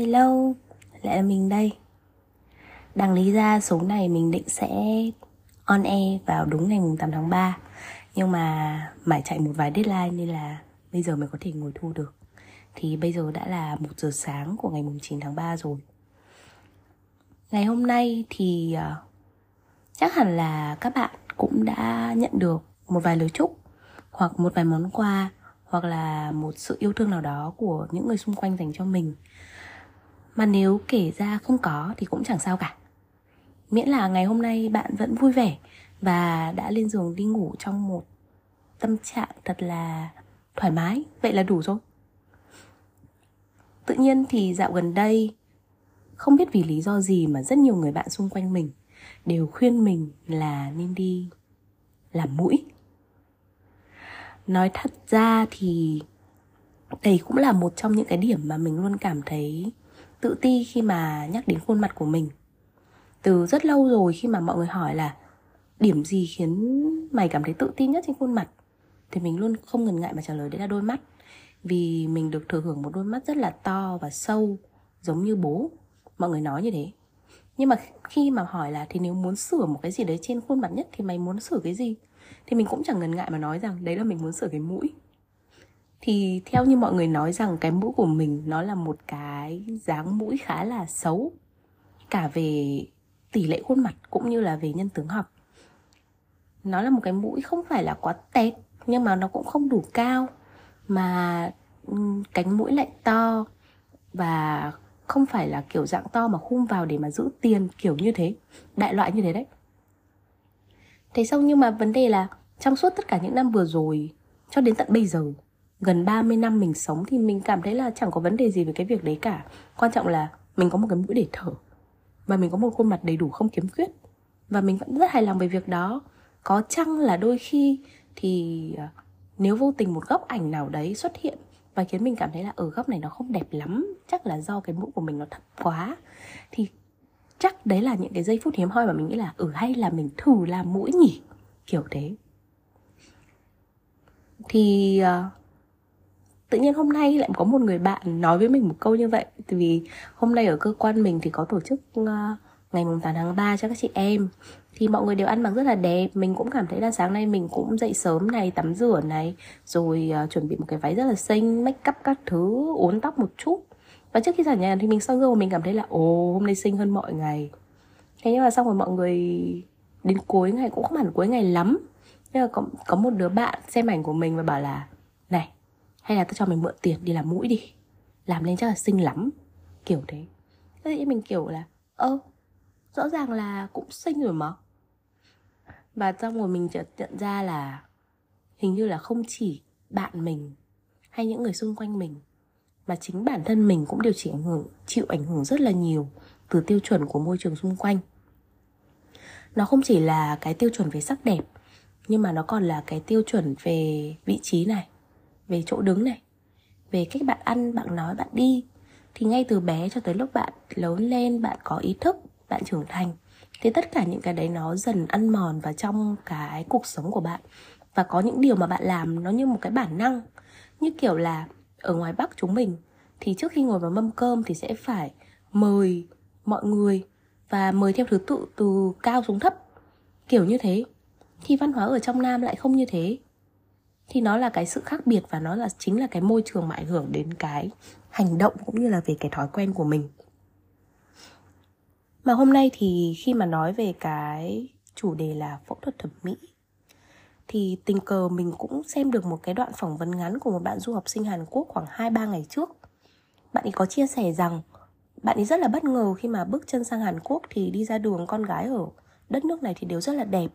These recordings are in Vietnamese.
Hello, lại là mình đây. Đáng lý ra số này mình định sẽ on air vào đúng ngày 8 tháng 3 Nhưng mà mãi chạy một vài deadline nên là bây giờ mới có thể ngồi thu được. Thì bây giờ đã là 1 giờ sáng của ngày 9 tháng 3 rồi. Ngày hôm nay thì ờ, chắc hẳn là các bạn cũng đã nhận được một vài lời chúc Hoặc một vài món quà hoặc là một sự yêu thương nào đó của những người xung quanh dành cho mình mà nếu kể ra không có thì cũng chẳng sao cả. Miễn là ngày hôm nay bạn vẫn vui vẻ và đã lên giường đi ngủ trong một tâm trạng thật là thoải mái, vậy là đủ rồi. Tự nhiên thì dạo gần đây, không biết vì lý do gì mà rất nhiều người bạn xung quanh mình đều khuyên mình là nên đi làm mũi. Nói thật ra thì đây cũng là một trong những cái điểm mà mình luôn cảm thấy tự ti khi mà nhắc đến khuôn mặt của mình. Từ rất lâu rồi khi mà mọi người hỏi là, điểm gì khiến mày cảm thấy tự tin nhất trên khuôn mặt? Thì mình luôn không ngần ngại mà trả lời đấy là đôi mắt. Vì mình được thừa hưởng một đôi mắt rất là to và sâu, giống như bố. Mọi người nói như thế. Nhưng mà khi mà hỏi là, thì nếu muốn sửa một cái gì đấy trên khuôn mặt nhất thì mày muốn sửa cái gì? Thì mình cũng chẳng ngần ngại mà nói rằng đấy là mình muốn sửa cái mũi thì theo như mọi người nói rằng cái mũi của mình nó là một cái dáng mũi khá là xấu, cả về tỷ lệ khuôn mặt cũng như là về nhân tướng học. Nó là một cái mũi không phải là quá tét nhưng mà nó cũng không đủ cao, mà cánh mũi lại to và không phải là kiểu dạng to mà khum vào để mà giữ tiền, kiểu như thế, đại loại như thế đấy. Thế xong nhưng mà vấn đề là trong suốt tất cả những năm vừa rồi, cho đến tận bây giờ gần 30 năm mình sống thì mình cảm thấy là chẳng có vấn đề gì về cái việc đấy cả. Quan trọng là mình có một cái mũi để thở. Và mình có một khuôn mặt đầy đủ không kiếm khuyết. Và mình vẫn rất hài lòng về việc đó. Có chăng là đôi khi thì à, nếu vô tình một góc ảnh nào đấy xuất hiện và khiến mình cảm thấy là ở góc này nó không đẹp lắm chắc là do cái mũi của mình nó thấp quá thì chắc đấy là những cái giây phút hiếm hoi mà mình nghĩ là ừ hay là mình thử làm mũi nhỉ? Kiểu thế. Thì uh, tự nhiên hôm nay lại có một người bạn nói với mình một câu như vậy. Vì hôm nay ở cơ quan mình thì có tổ chức uh, ngày mùng 8 tháng 3 cho các chị em. Thì mọi người đều ăn mặc rất là đẹp. Mình cũng cảm thấy là sáng nay mình cũng dậy sớm này tắm rửa này rồi uh, chuẩn bị một cái váy rất là xinh make up các thứ uốn tóc một chút. Và trước khi ra nhà thì mình soi gương mình cảm thấy là ồ hôm nay xinh hơn mọi ngày. Thế nhưng mà xong rồi mọi người đến cuối ngày cũng không hẳn cuối ngày lắm. Nhưng mà có, có một đứa bạn xem ảnh của mình và bảo là hay là tao cho mình mượn tiền đi làm mũi đi. Làm lên chắc là xinh lắm. Kiểu thế. Thế thì mình kiểu là, ơ, rõ ràng là cũng xinh rồi mà. Và xong rồi mình chợt nhận ra là hình như là không chỉ bạn mình hay những người xung quanh mình, mà chính bản thân mình cũng đều chịu ảnh hưởng, chịu ảnh hưởng rất là nhiều từ tiêu chuẩn của môi trường xung quanh. Nó không chỉ là cái tiêu chuẩn về sắc đẹp, nhưng mà nó còn là cái tiêu chuẩn về vị trí này về chỗ đứng này, về cách bạn ăn, bạn nói, bạn đi. Thì ngay từ bé cho tới lúc bạn lớn lên, bạn có ý thức, bạn trưởng thành, thì tất cả những cái đấy nó dần ăn mòn vào trong cái cuộc sống của bạn. Và có những điều mà bạn làm nó như một cái bản năng, như kiểu là ở ngoài bắc chúng mình, thì trước khi ngồi vào mâm cơm thì sẽ phải mời mọi người và mời theo thứ tự từ cao xuống thấp, kiểu như thế. Thì văn hóa ở trong nam lại không như thế thì nó là cái sự khác biệt và nó là, chính là cái môi trường mà ảnh hưởng đến cái hành động cũng như là về cái thói quen của mình mà hôm nay thì khi mà nói về cái chủ đề là phẫu thuật thẩm mỹ, thì tình cờ mình cũng xem được một cái đoạn phỏng vấn ngắn của một bạn du học sinh Hàn Quốc khoảng 2-3 ngày trước. Bạn ấy có chia sẻ rằng bạn ấy rất là bất ngờ khi mà bước chân sang Hàn Quốc thì đi ra đường con gái ở đất nước này thì đều rất là đẹp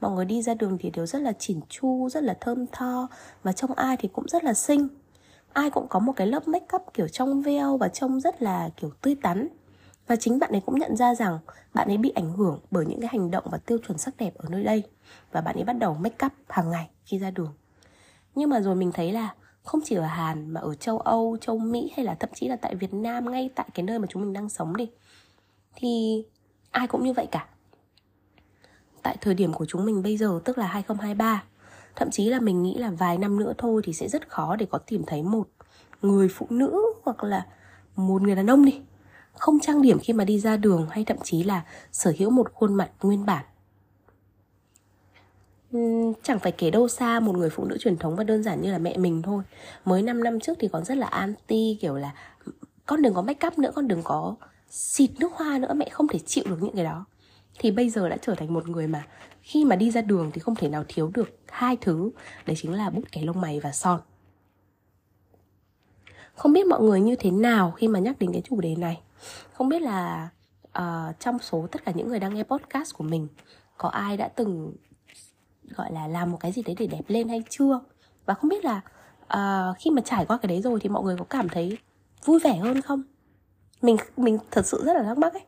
mọi người đi ra đường thì đều rất là chỉn chu rất là thơm tho và trông ai thì cũng rất là xinh. Ai cũng có một cái lớp make up kiểu trong veo và trông rất là kiểu tươi tắn. Và chính bạn ấy cũng nhận ra rằng bạn ấy bị ảnh hưởng bởi những cái hành động và tiêu chuẩn sắc đẹp ở nơi đây. Và bạn ấy bắt đầu make up hàng ngày khi ra đường. Nhưng mà rồi mình thấy là không chỉ ở Hàn mà ở châu Âu, châu Mỹ hay là thậm chí là tại Việt Nam ngay tại cái nơi mà chúng mình đang sống đi thì ai cũng như vậy cả tại thời điểm của chúng mình bây giờ, tức là 2023 Thậm chí là mình nghĩ là vài năm nữa thôi thì sẽ rất khó để có tìm thấy một người phụ nữ hoặc là một người đàn ông đi. Không trang điểm khi mà đi ra đường hay thậm chí là sở hữu một khuôn mặt nguyên bản. Chẳng phải kể đâu xa, một người phụ nữ truyền thống và đơn giản như là mẹ mình thôi. Mới 5 năm trước thì còn rất là anti, kiểu là, con đừng có make up nữa, con đừng có xịt nước hoa nữa, mẹ không thể chịu được những cái đó thì bây giờ đã trở thành một người mà khi mà đi ra đường thì không thể nào thiếu được hai thứ. Đấy chính là bút kẻ lông mày và son. Không biết mọi người như thế nào khi mà nhắc đến cái chủ đề này. Không biết là uh, trong số tất cả những người đang nghe podcast của mình có ai đã từng gọi là làm một cái gì đấy để đẹp lên hay chưa? Và không biết là uh, khi mà trải qua cái đấy rồi thì mọi người có cảm thấy vui vẻ hơn không? Mình mình thật sự rất là thắc mắc ấy.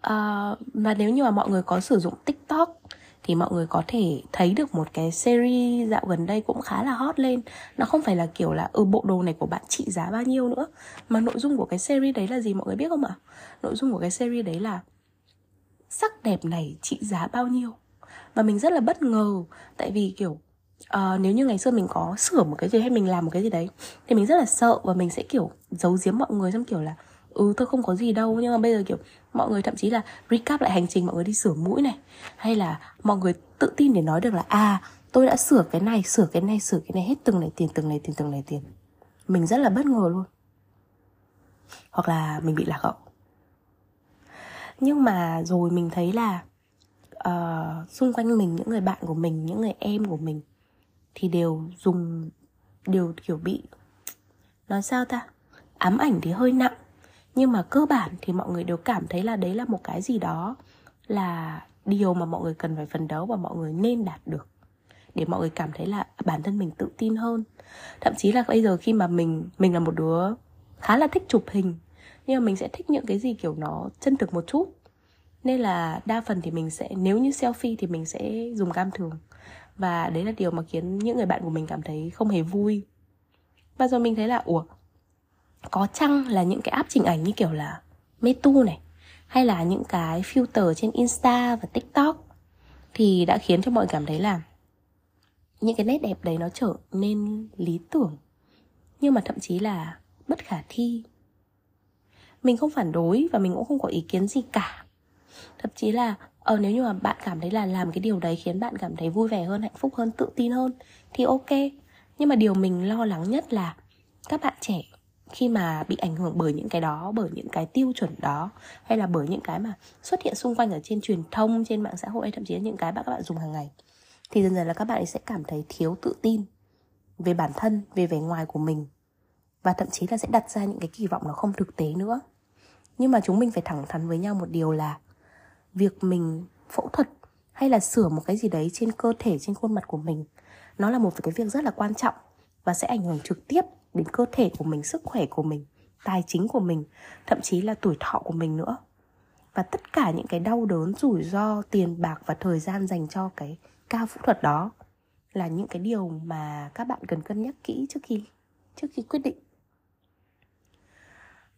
Ờ, uh, và nếu như mà mọi người có sử dụng tiktok thì mọi người có thể thấy được một cái series dạo gần đây cũng khá là hot lên. Nó không phải là kiểu là ừ bộ đồ này của bạn trị giá bao nhiêu nữa mà nội dung của cái series đấy là gì mọi người biết không ạ? Nội dung của cái series đấy là sắc đẹp này trị giá bao nhiêu? Và mình rất là bất ngờ tại vì kiểu uh, nếu như ngày xưa mình có sửa một cái gì hay mình làm một cái gì đấy thì mình rất là sợ và mình sẽ kiểu giấu giếm mọi người trong kiểu là ừ tôi không có gì đâu nhưng mà bây giờ kiểu mọi người thậm chí là recap lại hành trình mọi người đi sửa mũi này. Hay là mọi người tự tin để nói được là à tôi đã sửa cái này sửa cái này sửa cái này hết từng này tiền từng này tiền từng này tiền. Mình rất là bất ngờ luôn. Hoặc là mình bị lạc hậu. Nhưng mà rồi mình thấy là uh, xung quanh mình những người bạn của mình những người em của mình thì đều dùng đều kiểu bị nói sao ta ám ảnh thì hơi nặng nhưng mà cơ bản thì mọi người đều cảm thấy là đấy là một cái gì đó là điều mà mọi người cần phải phấn đấu và mọi người nên đạt được. Để mọi người cảm thấy là bản thân mình tự tin hơn. Thậm chí là bây giờ khi mà mình mình là một đứa khá là thích chụp hình, nhưng mà mình sẽ thích những cái gì kiểu nó chân thực một chút. Nên là đa phần thì mình sẽ, nếu như selfie thì mình sẽ dùng cam thường. Và đấy là điều mà khiến những người bạn của mình cảm thấy không hề vui. Và rồi mình thấy là, ủa có chăng là những cái app chỉnh ảnh như kiểu là Metu này, hay là những cái filter trên Insta và TikTok thì đã khiến cho mọi người cảm thấy là những cái nét đẹp đấy nó trở nên lý tưởng, nhưng mà thậm chí là bất khả thi. Mình không phản đối và mình cũng không có ý kiến gì cả. Thậm chí là ờ nếu như mà bạn cảm thấy là làm cái điều đấy khiến bạn cảm thấy vui vẻ hơn, hạnh phúc hơn, tự tin hơn thì ok. Nhưng mà điều mình lo lắng nhất là các bạn trẻ khi mà bị ảnh hưởng bởi những cái đó, bởi những cái tiêu chuẩn đó, hay là bởi những cái mà xuất hiện xung quanh ở trên truyền thông, trên mạng xã hội hay thậm chí là những cái mà các bạn dùng hàng ngày, thì dần dần là các bạn sẽ cảm thấy thiếu tự tin về bản thân, về vẻ ngoài của mình, và thậm chí là sẽ đặt ra những cái kỳ vọng nó không thực tế nữa. Nhưng mà chúng mình phải thẳng thắn với nhau một điều là việc mình phẫu thuật hay là sửa một cái gì đấy trên cơ thể, trên khuôn mặt của mình, nó là một cái việc rất là quan trọng và sẽ ảnh hưởng trực tiếp đến cơ thể của mình sức khỏe của mình tài chính của mình thậm chí là tuổi thọ của mình nữa. Và tất cả những cái đau đớn rủi ro tiền bạc và thời gian dành cho cái ca phẫu thuật đó là những cái điều mà các bạn cần cân nhắc kỹ trước khi trước khi quyết định.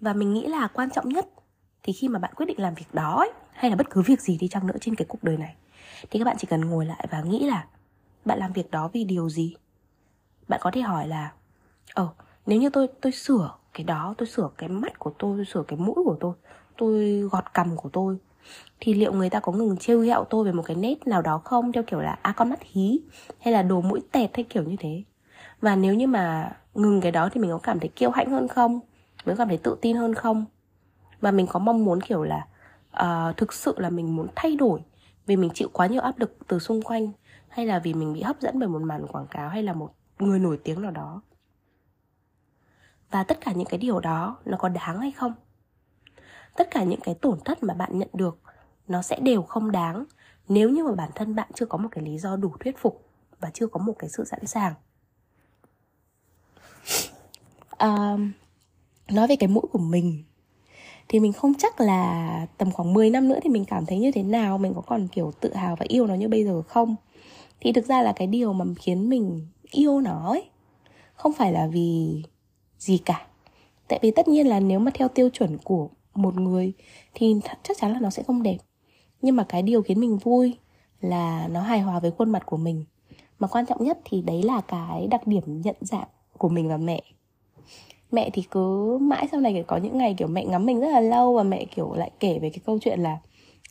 Và mình nghĩ là quan trọng nhất thì khi mà bạn quyết định làm việc đó ấy, hay là bất cứ việc gì đi chăng nữa trên cái cuộc đời này thì các bạn chỉ cần ngồi lại và nghĩ là bạn làm việc đó vì điều gì? Bạn có thể hỏi là ờ nếu như tôi tôi sửa cái đó tôi sửa cái mắt của tôi tôi sửa cái mũi của tôi tôi gọt cằm của tôi thì liệu người ta có ngừng trêu ghẹo tôi về một cái nét nào đó không? Theo kiểu là à con mắt hí hay là đồ mũi tẹt hay kiểu như thế? Và nếu như mà ngừng cái đó thì mình có cảm thấy kiêu hãnh hơn không? Mình có cảm thấy tự tin hơn không? Và mình có mong muốn kiểu là uh, thực sự là mình muốn thay đổi vì mình chịu quá nhiều áp lực từ xung quanh hay là vì mình bị hấp dẫn bởi một màn quảng cáo hay là một người nổi tiếng nào đó? Và tất cả những cái điều đó nó có đáng hay không? Tất cả những cái tổn thất mà bạn nhận được nó sẽ đều không đáng nếu như mà bản thân bạn chưa có một cái lý do đủ thuyết phục và chưa có một cái sự sẵn sàng. À, nói về cái mũi của mình thì mình không chắc là tầm khoảng 10 năm nữa thì mình cảm thấy như thế nào mình có còn kiểu tự hào và yêu nó như bây giờ không? Thì thực ra là cái điều mà khiến mình yêu nó ấy không phải là vì gì cả. Tại vì tất nhiên là nếu mà theo tiêu chuẩn của một người thì chắc chắn là nó sẽ không đẹp. Nhưng mà cái điều khiến mình vui là nó hài hòa với khuôn mặt của mình. Mà quan trọng nhất thì đấy là cái đặc điểm nhận dạng của mình và mẹ. Mẹ thì cứ mãi sau này có những ngày kiểu mẹ ngắm mình rất là lâu và mẹ kiểu lại kể về cái câu chuyện là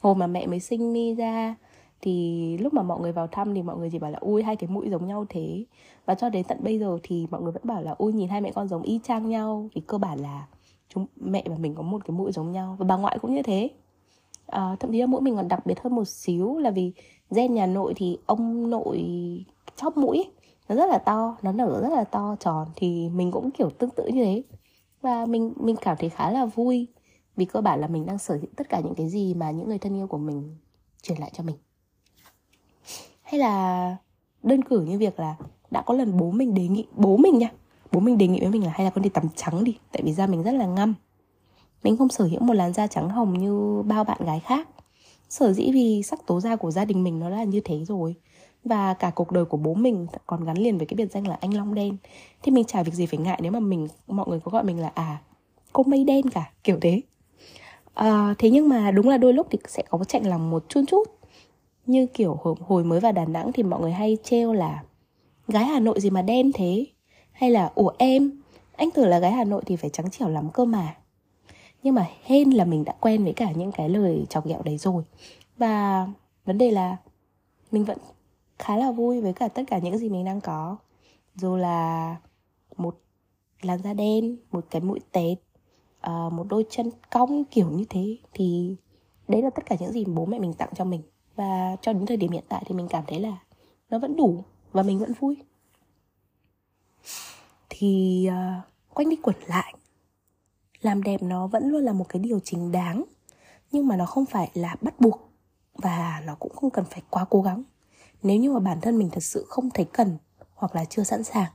hồi mà mẹ mới sinh mi ra thì lúc mà mọi người vào thăm thì mọi người chỉ bảo là ui hai cái mũi giống nhau thế. Và cho đến tận bây giờ thì mọi người vẫn bảo là ui nhìn hai mẹ con giống y chang nhau. Vì cơ bản là chúng mẹ và mình có một cái mũi giống nhau và bà ngoại cũng như thế. À, thậm chí là mũi mình còn đặc biệt hơn một xíu là vì gen nhà nội thì ông nội chóp mũi nó rất là to nó nở rất là to tròn thì mình cũng kiểu tương tự như thế. Và mình mình cảm thấy khá là vui vì cơ bản là mình đang sở hữu tất cả những cái gì mà những người thân yêu của mình truyền lại cho mình hay là đơn cử như việc là đã có lần bố mình đề nghị bố mình nha bố mình đề nghị với mình là hay là con đi tắm trắng đi tại vì da mình rất là ngăm. Mình không sở hữu một làn da trắng hồng như bao bạn gái khác. Sở dĩ vì sắc tố da của gia đình mình nó là như thế rồi. Và cả cuộc đời của bố mình còn gắn liền với cái biệt danh là anh long đen. Thì mình chả việc gì phải ngại nếu mà mình mọi người có gọi mình là à cô mây đen cả kiểu thế. À, thế nhưng mà đúng là đôi lúc thì sẽ có chạnh lòng một chút chút như kiểu hồi, hồi mới vào đà nẵng thì mọi người hay trêu là gái hà nội gì mà đen thế? Hay là ủa em anh tưởng là gái hà nội thì phải trắng trẻo lắm cơ mà. Nhưng mà hên là mình đã quen với cả những cái lời chọc ghẹo đấy rồi. Và vấn đề là mình vẫn khá là vui với cả tất cả những gì mình đang có. Dù là một làn da đen một cái mũi tết uh, ờ, một đôi chân cong kiểu như thế thì đấy là tất cả những gì bố mẹ mình tặng cho mình và cho đến thời điểm hiện tại thì mình cảm thấy là nó vẫn đủ và mình vẫn vui. Thì uh, quanh đi quẩn lại làm đẹp nó vẫn luôn là một cái điều chính đáng nhưng mà nó không phải là bắt buộc và nó cũng không cần phải quá cố gắng. Nếu như mà bản thân mình thật sự không thấy cần hoặc là chưa sẵn sàng.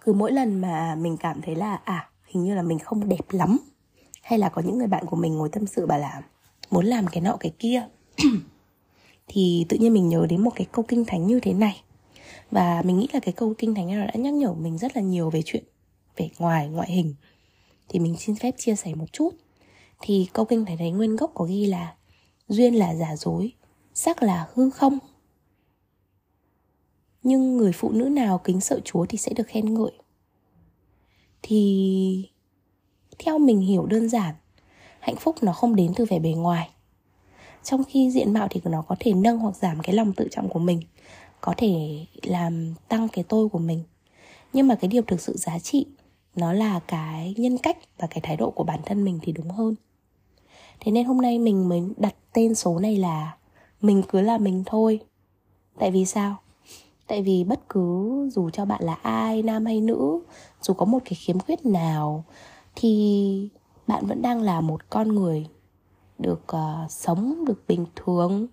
Cứ mỗi lần mà mình cảm thấy là à hình như là mình không đẹp lắm hay là có những người bạn của mình ngồi tâm sự bảo là muốn làm cái nọ cái kia. Thì tự nhiên mình nhớ đến một cái câu kinh thánh như thế này. Và mình nghĩ là cái câu kinh thánh này đã nhắc nhở mình rất là nhiều về chuyện về ngoài, ngoại hình. Thì mình xin phép chia sẻ một chút. Thì câu kinh thánh đấy nguyên gốc có ghi là, duyên là giả dối, sắc là hư không. Nhưng người phụ nữ nào kính sợ chúa thì sẽ được khen ngợi. Thì theo mình hiểu đơn giản hạnh phúc nó không đến từ vẻ bề ngoài. Trong khi diện mạo thì nó có thể nâng hoặc giảm cái lòng tự trọng của mình, có thể làm tăng cái tôi của mình. Nhưng mà cái điều thực sự giá trị, nó là cái nhân cách và cái thái độ của bản thân mình thì đúng hơn. Thế nên hôm nay mình mới đặt tên số này là mình cứ là mình thôi tại vì sao? Tại vì bất cứ dù cho bạn là ai, nam hay nữ, dù có một cái khiếm khuyết nào, thì bạn vẫn đang là một con người được uh, sống được bình thường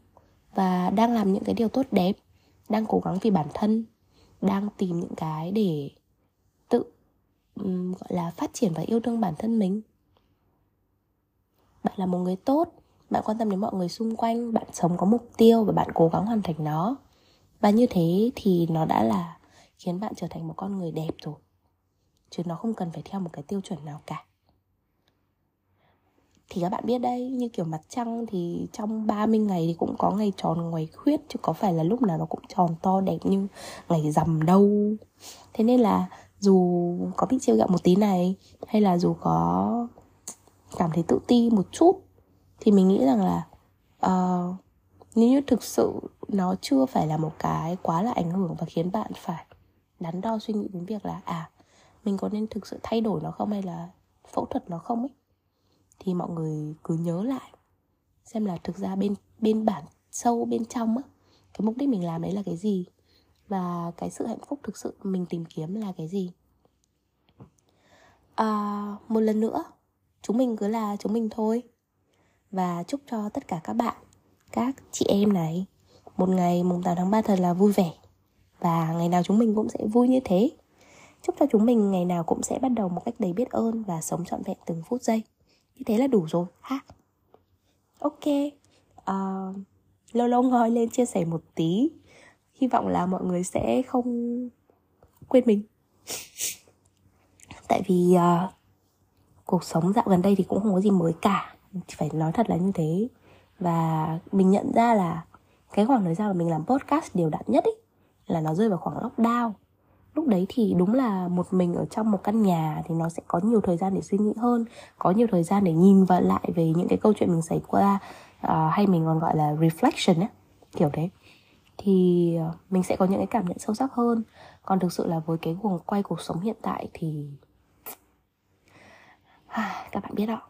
và đang làm những cái điều tốt đẹp đang cố gắng vì bản thân đang tìm những cái để tự um, gọi là phát triển và yêu thương bản thân mình. Bạn là một người tốt bạn quan tâm đến mọi người xung quanh bạn sống có mục tiêu và bạn cố gắng hoàn thành nó. Và như thế thì nó đã là khiến bạn trở thành một con người đẹp rồi chứ nó không cần phải theo một cái tiêu chuẩn nào cả thì các bạn biết đấy như kiểu mặt trăng thì trong 30 ngày thì cũng có ngày tròn ngày khuyết chứ có phải là lúc nào nó cũng tròn to đẹp như ngày rằm đâu. Thế nên là dù có bị trêu ghẹo một tí này hay là dù có cảm thấy tự ti một chút thì mình nghĩ rằng là uh, nếu như thực sự nó chưa phải là một cái quá là ảnh hưởng và khiến bạn phải đắn đo suy nghĩ đến việc là à mình có nên thực sự thay đổi nó không hay là phẫu thuật nó không ấy thì mọi người cứ nhớ lại xem là thực ra bên bên bản sâu bên trong á cái mục đích mình làm đấy là cái gì và cái sự hạnh phúc thực sự mình tìm kiếm là cái gì. À, một lần nữa chúng mình cứ là chúng mình thôi. Và chúc cho tất cả các bạn các chị em này một ngày mùng 8 tháng 3 thật là vui vẻ. Và ngày nào chúng mình cũng sẽ vui như thế. Chúc cho chúng mình ngày nào cũng sẽ bắt đầu một cách đầy biết ơn và sống trọn vẹn từng phút giây như thế là đủ rồi ha? Ok uh, lâu lâu ngồi lên chia sẻ một tí. Hy vọng là mọi người sẽ không quên mình. Tại vì uh, cuộc sống dạo gần đây thì cũng không có gì mới cả. Phải nói thật là như thế. Và mình nhận ra là cái khoảng thời gian mà mình làm podcast đều đặn nhất ý là nó rơi vào khoảng lockdown lúc đấy thì đúng là một mình ở trong một căn nhà thì nó sẽ có nhiều thời gian để suy nghĩ hơn có nhiều thời gian để nhìn vào lại về những cái câu chuyện mình xảy qua à, hay mình còn gọi là reflection ấy kiểu đấy thì ờ, mình sẽ có những cái cảm nhận sâu sắc hơn. Còn thực sự là với cái guồng quay cuộc sống hiện tại thì các bạn biết đó.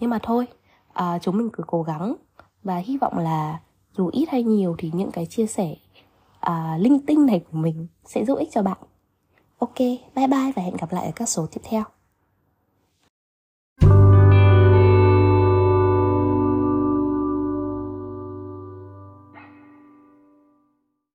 Nhưng mà thôi à, chúng mình cứ cố gắng và hy vọng là dù ít hay nhiều thì những cái chia sẻ uh, linh tinh này của mình sẽ giúp ích cho bạn. Ok bye bye và hẹn gặp lại ở các số tiếp theo.